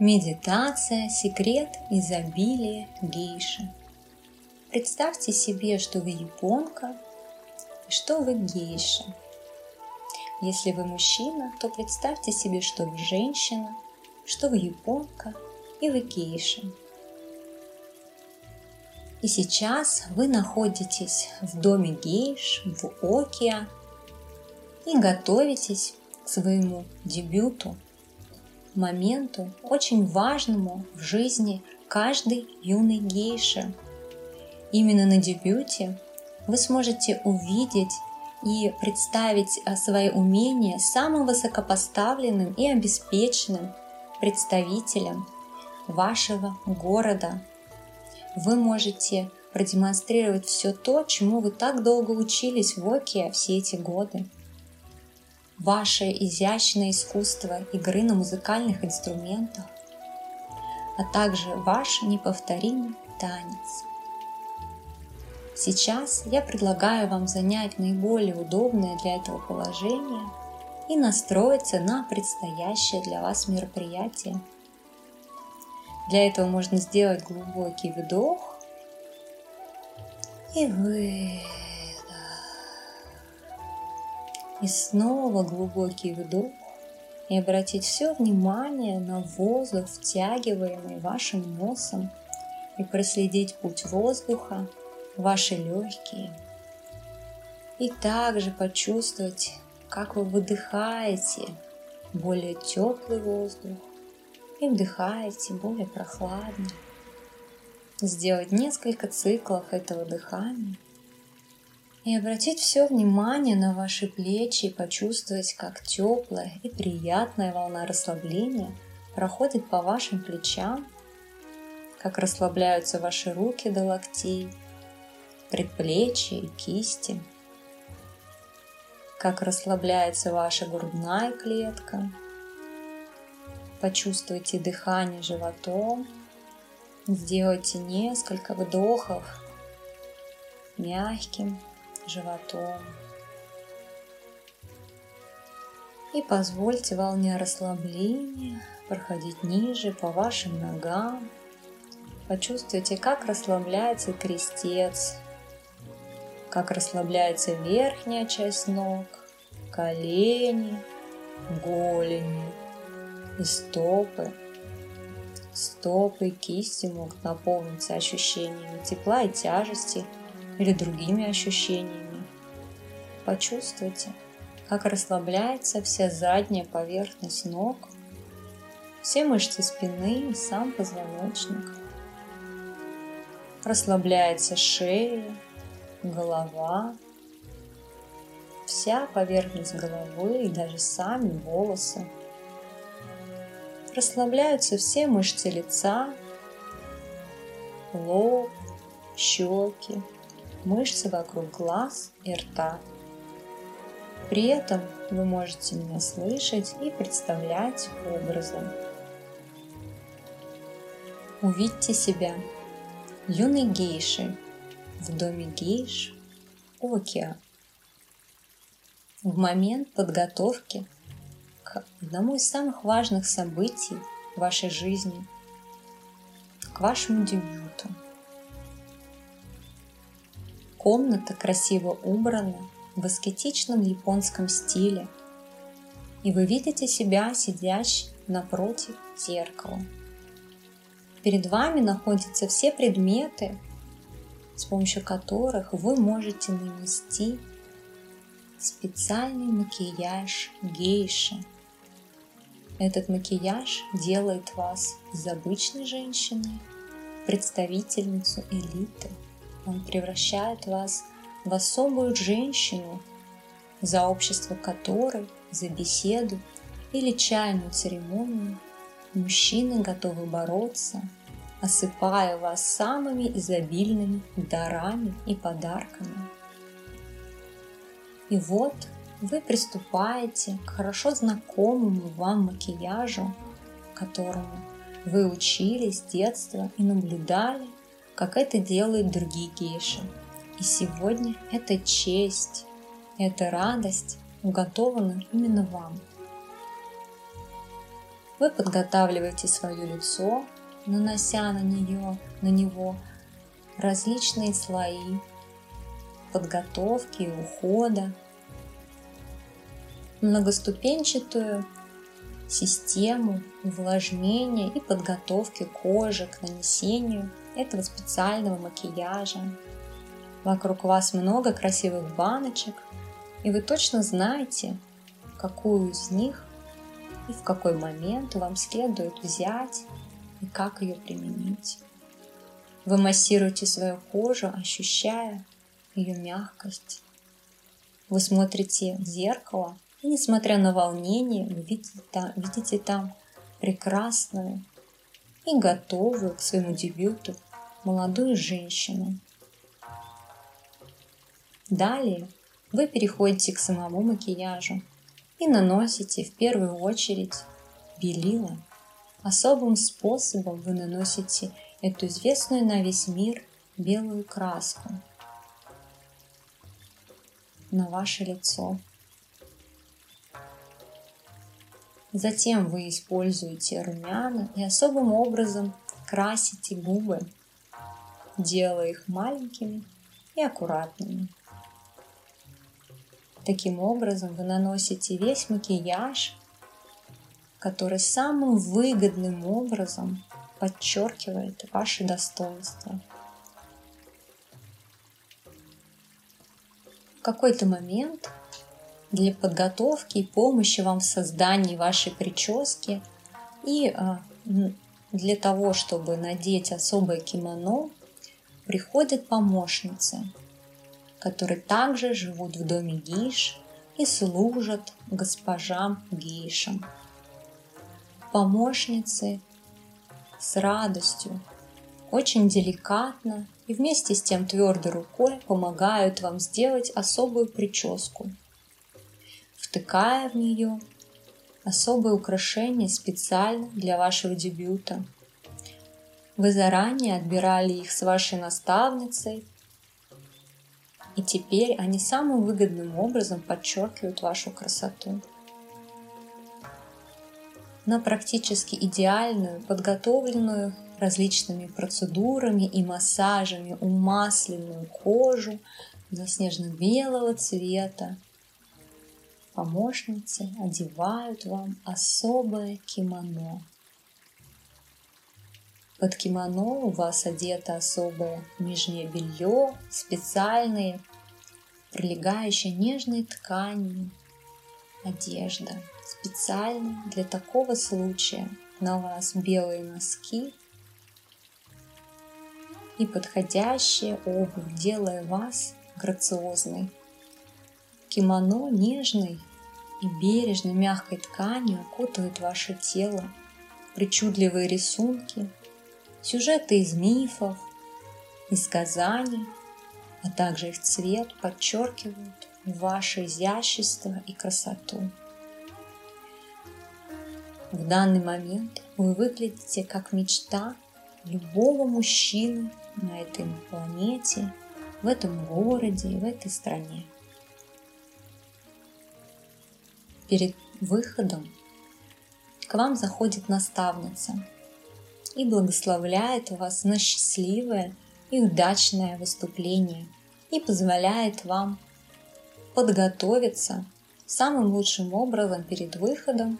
Медитация – секрет изобилия гейши. Представьте себе, что вы японка и что вы гейша. Если вы мужчина, то представьте себе, что вы женщина, что вы японка и вы гейша. И сейчас вы находитесь в доме гейш в Океа и готовитесь к своему дебюту – моменту, очень важному в жизни каждой юной гейши. Именно на дебюте вы сможете увидеть и представить а, свои умения самым высокопоставленным и обеспеченным представителем вашего города. Вы можете продемонстрировать все то, чему вы так долго учились в ОКИА все эти годы ваше изящное искусство игры на музыкальных инструментах, а также ваш неповторимый танец. Сейчас я предлагаю вам занять наиболее удобное для этого положение и настроиться на предстоящее для вас мероприятие. Для этого можно сделать глубокий вдох и выдох. И снова глубокий вдох и обратить все внимание на воздух, втягиваемый вашим носом, и проследить путь воздуха ваши легкие. И также почувствовать, как вы выдыхаете более теплый воздух и вдыхаете более прохладный. Сделать несколько циклов этого дыхания и обратить все внимание на ваши плечи и почувствовать, как теплая и приятная волна расслабления проходит по вашим плечам, как расслабляются ваши руки до локтей, предплечья и кисти, как расслабляется ваша грудная клетка. Почувствуйте дыхание животом, сделайте несколько вдохов мягким животом. И позвольте волне расслабления проходить ниже по вашим ногам. Почувствуйте, как расслабляется крестец, как расслабляется верхняя часть ног, колени, голени и стопы. Стопы и кисти могут наполниться ощущениями тепла и тяжести – или другими ощущениями. Почувствуйте, как расслабляется вся задняя поверхность ног, все мышцы спины и сам позвоночник. Расслабляется шея, голова, вся поверхность головы и даже сами волосы. Расслабляются все мышцы лица, лоб, щеки, мышцы вокруг глаз и рта. При этом вы можете меня слышать и представлять образы. Увидьте себя юной гейшей в доме гейш Океа в момент подготовки к одному из самых важных событий в вашей жизни, к вашему дебюту – Комната красиво убрана в аскетичном японском стиле, и вы видите себя сидящей напротив зеркала. Перед вами находятся все предметы, с помощью которых вы можете нанести специальный макияж гейши. Этот макияж делает вас из обычной женщины представительницу элиты – он превращает вас в особую женщину, за общество которой, за беседу или чайную церемонию мужчины готовы бороться, осыпая вас самыми изобильными дарами и подарками. И вот вы приступаете к хорошо знакомому вам макияжу, которому вы учились с детства и наблюдали, как это делают другие гейши. И сегодня эта честь, эта радость уготована именно вам. вы подготавливаете свое лицо, нанося на нее, на него различные слои подготовки и ухода, многоступенчатую систему увлажнения и подготовки кожи к нанесению этого специального макияжа. Вокруг вас много красивых баночек, и вы точно знаете, какую из них и в какой момент вам следует взять и как ее применить. Вы массируете свою кожу, ощущая ее мягкость. Вы смотрите в зеркало и несмотря на волнение, вы видите там, видите там прекрасную и готовую к своему дебюту молодую женщину. Далее вы переходите к самому макияжу и наносите в первую очередь белила. Особым способом вы наносите эту известную на весь мир белую краску на ваше лицо. Затем вы используете румяна и особым образом красите губы, делая их маленькими и аккуратными. Таким образом вы наносите весь макияж, который самым выгодным образом подчеркивает ваши достоинства. В какой-то момент для подготовки и помощи вам в создании вашей прически и а, для того, чтобы надеть особое кимоно, приходят помощницы, которые также живут в доме гейш и служат госпожам гейшам. Помощницы с радостью, очень деликатно и вместе с тем твердой рукой помогают вам сделать особую прическу – втыкая в нее особые украшения специально для вашего дебюта. Вы заранее отбирали их с вашей наставницей, и теперь они самым выгодным образом подчеркивают вашу красоту. На практически идеальную, подготовленную различными процедурами и массажами умасленную кожу заснежно-белого цвета помощницы одевают вам особое кимоно. Под кимоно у вас одето особое нижнее белье, специальные, прилегающие нежной тканью одежда. Специально для такого случая на вас белые носки и подходящая обувь, делая вас грациозной Кимоно нежной и бережной мягкой тканью окутывает ваше тело. Причудливые рисунки, сюжеты из мифов, из сказаний, а также их цвет подчеркивают ваше изящество и красоту. В данный момент вы выглядите как мечта любого мужчины на этой планете, в этом городе и в этой стране. Перед выходом к вам заходит наставница и благословляет вас на счастливое и удачное выступление и позволяет вам подготовиться самым лучшим образом перед выходом,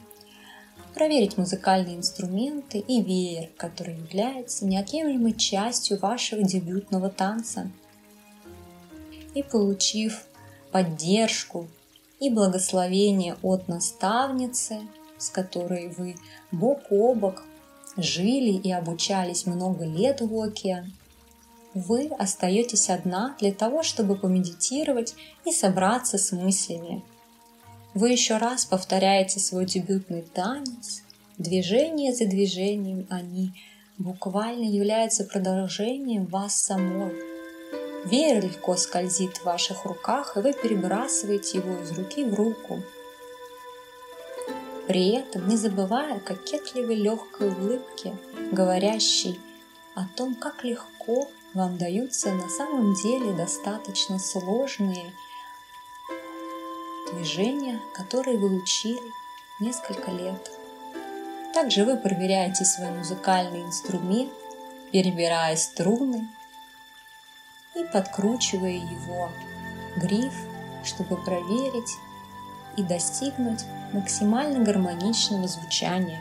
проверить музыкальные инструменты и веер, который является неотъемлемой частью вашего дебютного танца. И получив поддержку и благословение от наставницы, с которой вы бок о бок жили и обучались много лет в Океан, вы остаетесь одна для того, чтобы помедитировать и собраться с мыслями. Вы еще раз повторяете свой дебютный танец, движение за движением они буквально являются продолжением вас самой – Веер легко скользит в ваших руках, и вы перебрасываете его из руки в руку. При этом не забывая кокетливой легкой улыбки, говорящей о том, как легко вам даются на самом деле достаточно сложные движения, которые вы учили несколько лет. Также вы проверяете свой музыкальный инструмент, перебирая струны и подкручивая его гриф, чтобы проверить и достигнуть максимально гармоничного звучания.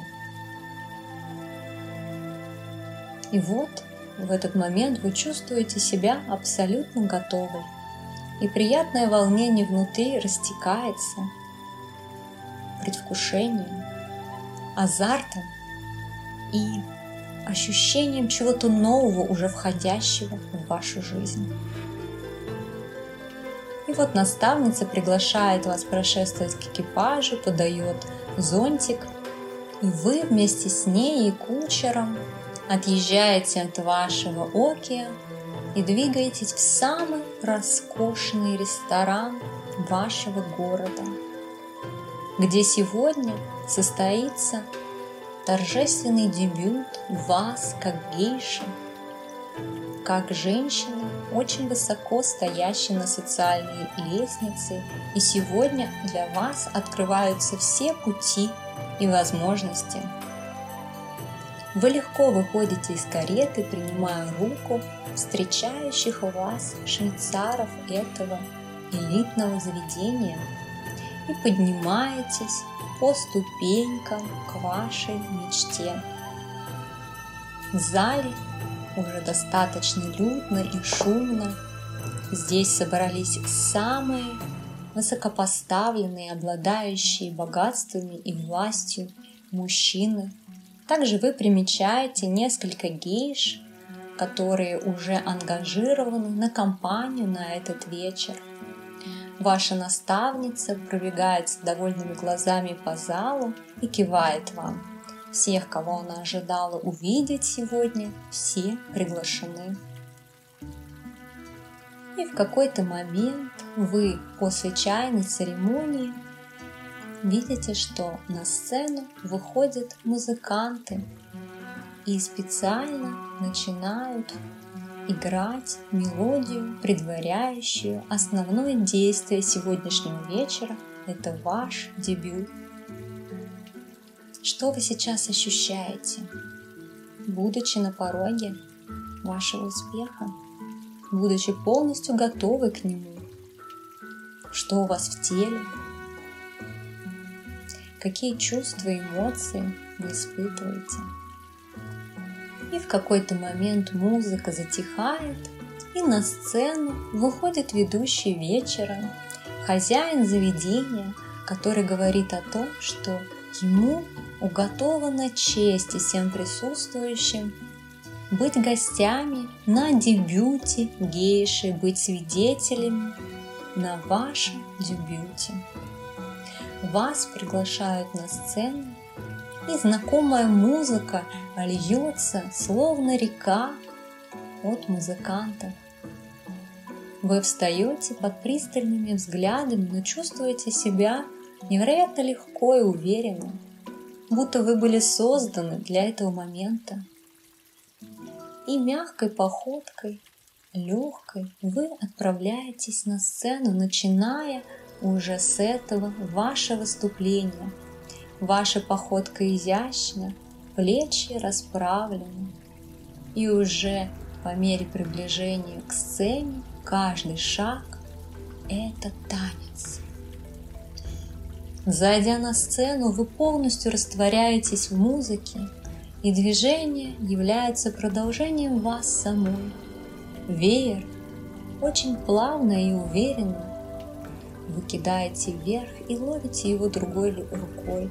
И вот в этот момент вы чувствуете себя абсолютно готовой, и приятное волнение внутри растекается предвкушением, азартом и ощущением чего-то нового, уже входящего в вашу жизнь. И вот наставница приглашает вас прошествовать к экипажу, подает зонтик, и вы вместе с ней и кучером отъезжаете от вашего океа и двигаетесь в самый роскошный ресторан вашего города, где сегодня состоится торжественный дебют вас как гейши, как женщины, очень высоко стоящей на социальной лестнице, и сегодня для вас открываются все пути и возможности. Вы легко выходите из кареты, принимая руку встречающих вас швейцаров этого элитного заведения и поднимаетесь по ступенькам к вашей мечте. В зале уже достаточно людно и шумно. Здесь собрались самые высокопоставленные, обладающие богатствами и властью мужчины. Также вы примечаете несколько гейш, которые уже ангажированы на компанию на этот вечер. Ваша наставница пробегает с довольными глазами по залу и кивает вам – всех, кого она ожидала увидеть сегодня, все приглашены. И в какой-то момент вы после чайной церемонии видите, что на сцену выходят музыканты и специально начинают играть мелодию, предваряющую основное действие сегодняшнего вечера. Это ваш дебют что вы сейчас ощущаете, будучи на пороге вашего успеха, будучи полностью готовы к нему? Что у вас в теле? Какие чувства и эмоции вы испытываете? И в какой-то момент музыка затихает, и на сцену выходит ведущий вечера, хозяин заведения, который говорит о том, что ему уготована честь и всем присутствующим быть гостями на дебюте гейши, быть свидетелями на вашем дебюте. Вас приглашают на сцену, и знакомая музыка льется, словно река от музыкантов. Вы встаете под пристальными взглядами, но чувствуете себя невероятно легко и уверенно – будто вы были созданы для этого момента. И мягкой походкой, легкой, вы отправляетесь на сцену, начиная уже с этого ваше выступление. Ваша походка изящна, плечи расправлены. И уже по мере приближения к сцене каждый шаг – это танец. Зайдя на сцену, вы полностью растворяетесь в музыке, и движение является продолжением вас самой. Веер очень плавно и уверенно вы кидаете вверх и ловите его другой рукой.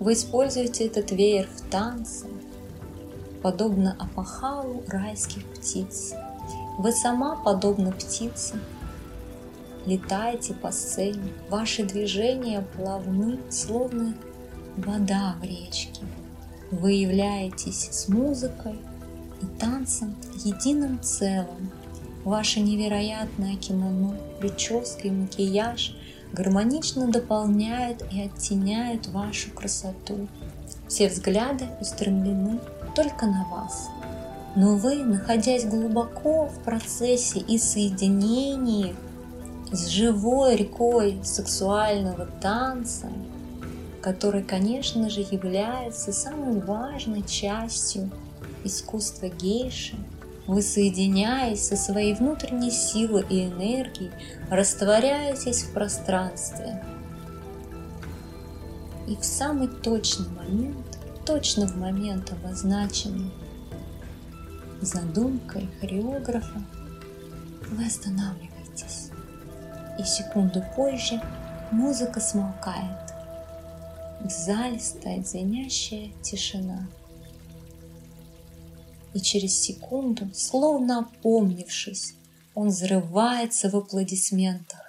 Вы используете этот веер в танце, подобно опахалу райских птиц. Вы сама подобна птице, летаете по сцене, ваши движения плавны, словно вода в речке. Вы являетесь с музыкой и танцем единым целым. Ваше невероятное кимоно, прическа и макияж гармонично дополняют и оттеняют вашу красоту. Все взгляды устремлены только на вас. Но вы, находясь глубоко в процессе и соединении с живой рекой сексуального танца, который, конечно же, является самой важной частью искусства гейши, вы, соединяясь со своей внутренней силой и энергией, растворяетесь в пространстве. И в самый точный момент, точно в момент обозначенный задумкой хореографа, вы останавливаетесь. И секунду позже музыка смолкает. В зале стоит звенящая тишина. И через секунду, словно опомнившись, он взрывается в аплодисментах.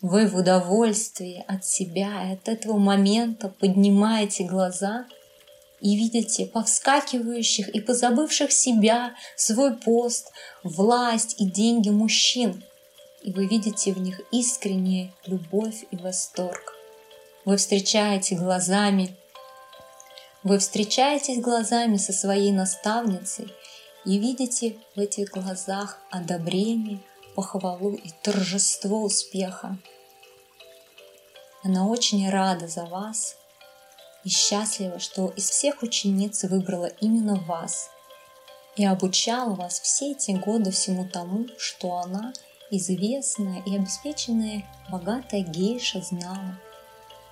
Вы в удовольствии от себя и от этого момента поднимаете глаза и видите повскакивающих и позабывших себя, свой пост, власть и деньги мужчин. И вы видите в них искреннюю любовь и восторг. Вы встречаете глазами, вы встречаетесь глазами со своей наставницей и видите в этих глазах одобрение, похвалу и торжество успеха. Она очень рада за вас и счастлива, что из всех учениц выбрала именно вас и обучала вас все эти годы всему тому, что она, известная и обеспеченная богатая гейша, знала.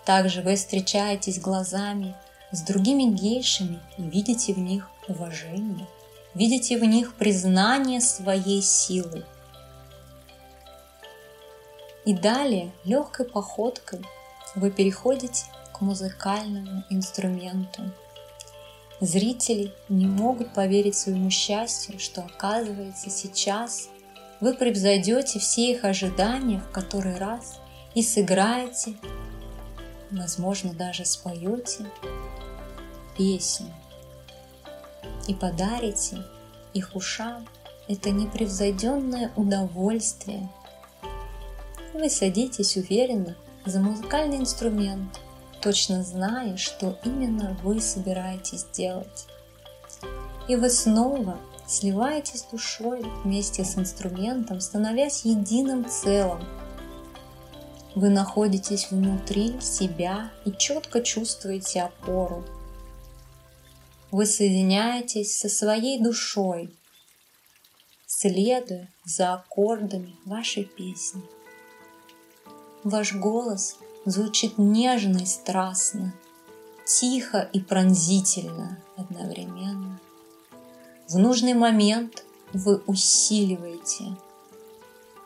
Также вы встречаетесь глазами с другими гейшами и видите в них уважение, видите в них признание своей силы. И далее легкой походкой вы переходите к музыкальному инструменту. Зрители не могут поверить своему счастью, что оказывается сейчас вы превзойдете все их ожидания в который раз и сыграете, возможно, даже споете песню и подарите их ушам это непревзойденное удовольствие. Вы садитесь уверенно за музыкальный инструмент, точно зная, что именно вы собираетесь делать. И вы снова сливаетесь душой вместе с инструментом, становясь единым целым. Вы находитесь внутри себя и четко чувствуете опору. Вы соединяетесь со своей душой, следуя за аккордами вашей песни. Ваш голос звучит нежно и страстно, тихо и пронзительно одновременно. В нужный момент вы усиливаете,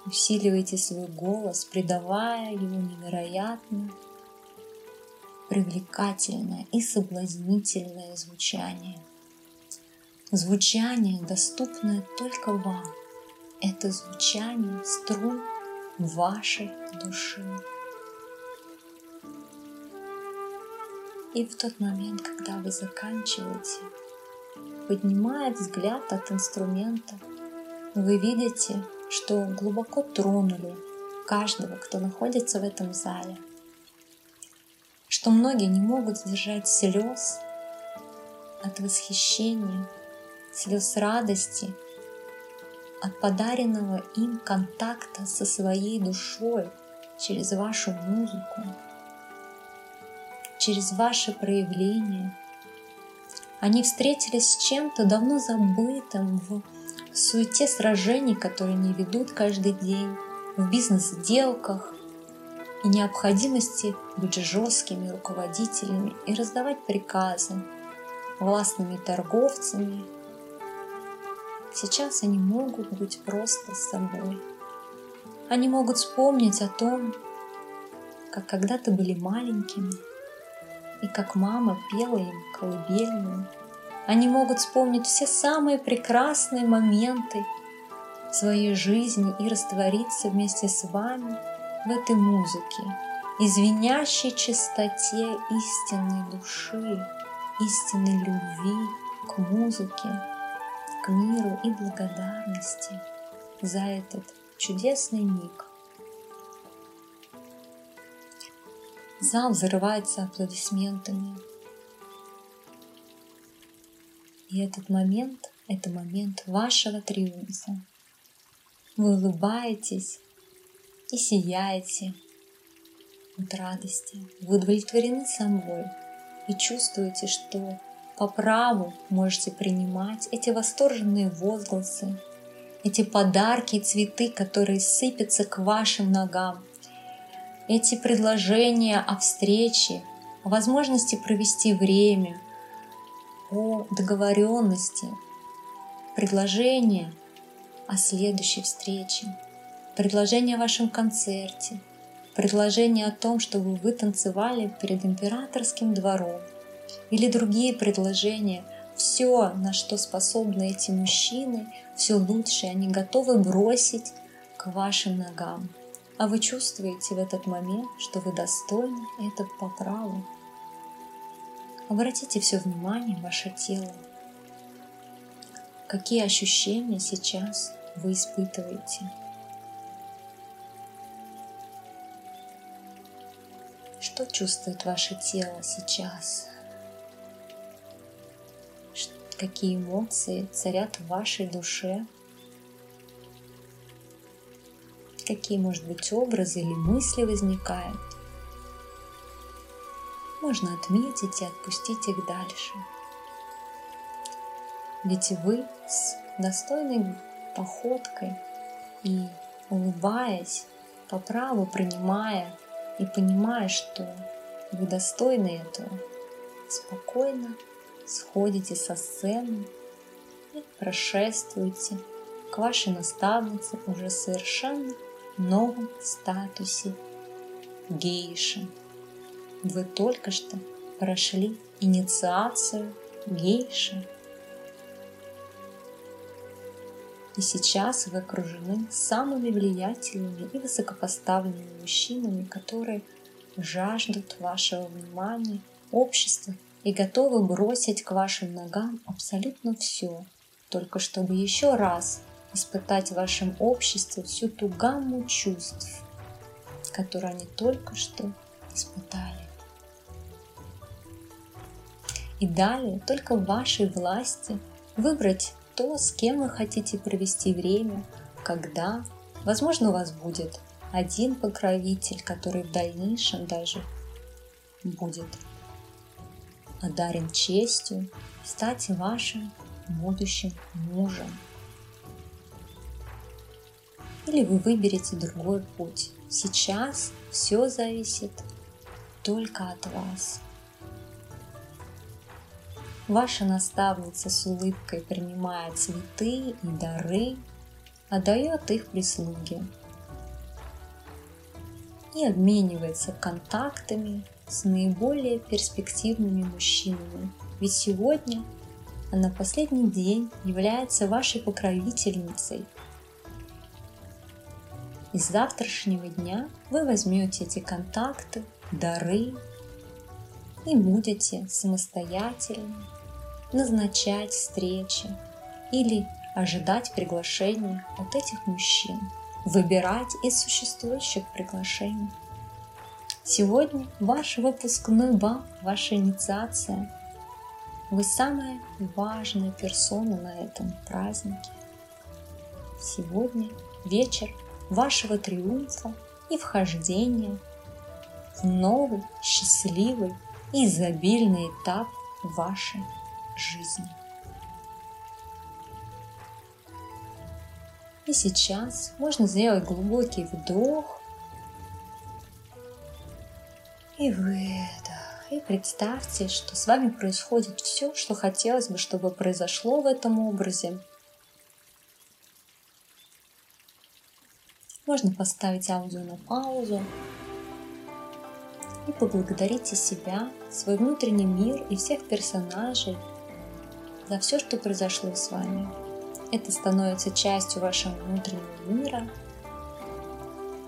усиливаете свой голос, придавая ему невероятно привлекательное и соблазнительное звучание. Звучание, доступное только вам. Это звучание струн вашей души. И в тот момент, когда вы заканчиваете, поднимая взгляд от инструмента, вы видите, что глубоко тронули каждого, кто находится в этом зале. Что многие не могут сдержать слез от восхищения, слез радости – от подаренного им контакта со своей душой через вашу музыку, через ваши проявления. Они встретились с чем-то давно забытым в суете сражений, которые они ведут каждый день, в бизнес-сделках и необходимости быть жесткими руководителями и раздавать приказы властными торговцами Сейчас они могут быть просто собой. Они могут вспомнить о том, как когда-то были маленькими, и как мама пела им колыбельную. Они могут вспомнить все самые прекрасные моменты своей жизни и раствориться вместе с вами в этой музыке, извиняющей чистоте истинной души, истинной любви к музыке, к миру и благодарности за этот чудесный миг. Зал взрывается аплодисментами. И этот момент – это момент вашего триумфа. Вы улыбаетесь и сияете, от радости, вы удовлетворены собой и чувствуете, что по праву можете принимать эти восторженные возгласы, эти подарки и цветы, которые сыпятся к вашим ногам, эти предложения о встрече, о возможности провести время, о договоренности, предложения о следующей встрече, предложение о вашем концерте, предложение о том, чтобы вы танцевали перед императорским двором или другие предложения – все, на что способны эти мужчины, все лучшее они готовы бросить к вашим ногам. А вы чувствуете в этот момент, что вы достойны это по праву. Обратите все внимание в ваше тело. Какие ощущения сейчас вы испытываете? Что чувствует ваше тело сейчас? какие эмоции царят в вашей душе, какие, может быть, образы или мысли возникают. Можно отметить и отпустить их дальше. Ведь вы с достойной походкой и улыбаясь, по праву принимая и понимая, что вы достойны этого, спокойно сходите со сцены и прошествуете к вашей наставнице уже совершенно новом статусе гейши. Вы только что прошли инициацию гейши. И сейчас вы окружены самыми влиятельными и высокопоставленными мужчинами, которые жаждут вашего внимания, общества и готовы бросить к вашим ногам абсолютно все, только чтобы еще раз испытать в вашем обществе всю ту гамму чувств, которые они только что испытали. И далее только в вашей власти выбрать то, с кем вы хотите провести время, когда, возможно, у вас будет один покровитель, который в дальнейшем даже будет одарен честью стать вашим будущим мужем. Или вы выберете другой путь. Сейчас все зависит только от вас. Ваша наставница с улыбкой принимает цветы и дары, отдает их прислуге и обменивается контактами с наиболее перспективными мужчинами. Ведь сегодня она последний день является вашей покровительницей. И с завтрашнего дня вы возьмете эти контакты, дары и будете самостоятельно назначать встречи или ожидать приглашения от этих мужчин, выбирать из существующих приглашений – Сегодня ваш выпускной бал, ваша инициация. Вы самая важная персона на этом празднике. Сегодня вечер вашего триумфа и вхождения в новый, счастливый и изобильный этап вашей жизни. И сейчас можно сделать глубокий вдох и выдох. И представьте, что с вами происходит все, что хотелось бы, чтобы произошло в этом образе. Можно поставить аудио на паузу и поблагодарите себя, свой внутренний мир и всех персонажей за все, что произошло с вами. Это становится частью вашего внутреннего мира –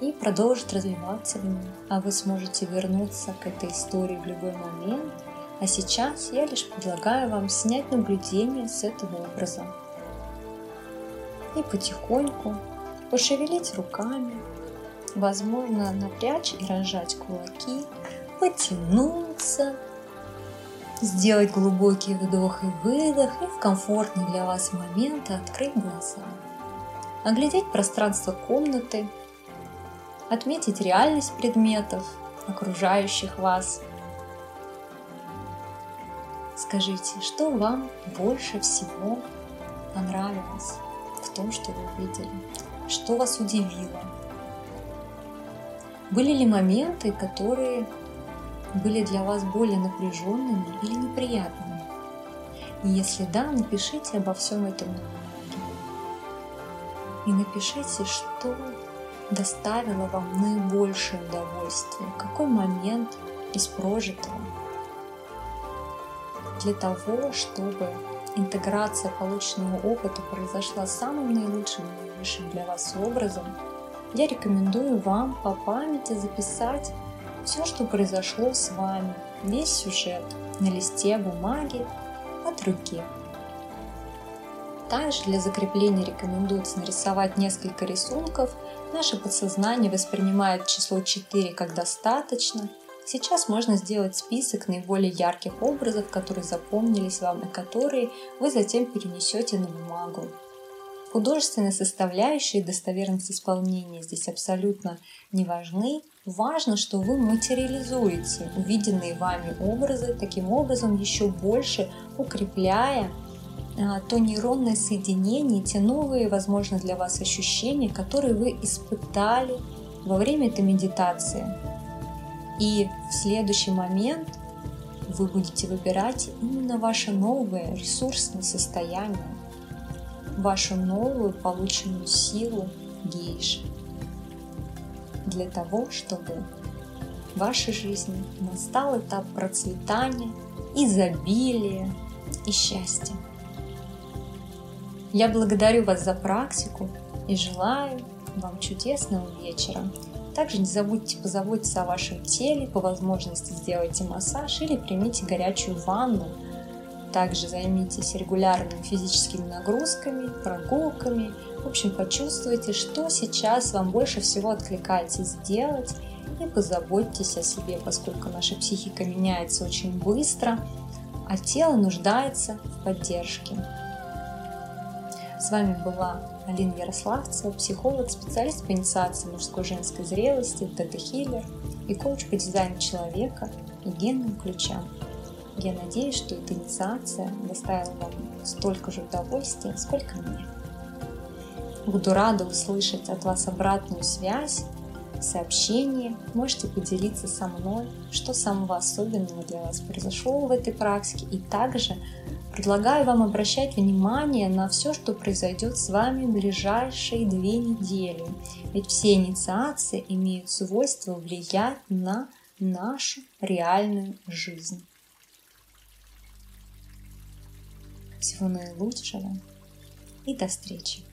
и продолжит развиваться в нем, а вы сможете вернуться к этой истории в любой момент. А сейчас я лишь предлагаю вам снять наблюдение с этого образа и потихоньку пошевелить руками, возможно, напрячь и разжать кулаки, потянуться, сделать глубокий вдох и выдох и в комфортный для вас момент открыть глаза. Оглядеть пространство комнаты, отметить реальность предметов окружающих вас. Скажите, что вам больше всего понравилось в том, что вы увидели? Что вас удивило? Были ли моменты, которые были для вас более напряженными или неприятными? И если да, напишите обо всем этом. И напишите, что доставило вам наибольшее удовольствие, какой момент из прожитого для того, чтобы интеграция полученного опыта произошла самым наилучшим и наивысшим для вас образом, я рекомендую вам по памяти записать все, что произошло с вами, весь сюжет на листе бумаги от руки. Также для закрепления рекомендуется нарисовать несколько рисунков. Наше подсознание воспринимает число 4 как достаточно. Сейчас можно сделать список наиболее ярких образов, которые запомнились вам и которые вы затем перенесете на бумагу. Художественная составляющая и достоверность исполнения здесь абсолютно не важны. Важно, что вы материализуете увиденные вами образы, таким образом еще больше укрепляя а, то нейронное соединение, те новые, возможно, для вас ощущения, которые вы испытали во время этой медитации. И в следующий момент вы будете выбирать именно ваше новое ресурсное состояние, вашу новую полученную силу гейши для того, чтобы в вашей жизни настал этап процветания, изобилия и счастья. Я благодарю вас за практику и желаю вам чудесного вечера. Также не забудьте позаботиться о вашем теле, по возможности сделайте массаж или примите горячую ванну. Также займитесь регулярными физическими нагрузками, прогулками. В общем, почувствуйте, что сейчас вам больше всего откликается сделать и позаботьтесь о себе, поскольку наша психика меняется очень быстро, а тело нуждается в поддержке. С вами была Алина Ярославцева, психолог, специалист по инициации мужской и женской зрелости, тета-хиллер и коуч по дизайну человека и генным ключам. Я надеюсь, что эта инициация доставила вам столько же удовольствия, сколько мне. Буду рада услышать от вас обратную связь, сообщение. Можете поделиться со мной, что самого особенного для вас произошло в этой практике. И также Предлагаю вам обращать внимание на все, что произойдет с вами в ближайшие две недели. Ведь все инициации имеют свойство влиять на нашу реальную жизнь. Всего наилучшего и до встречи!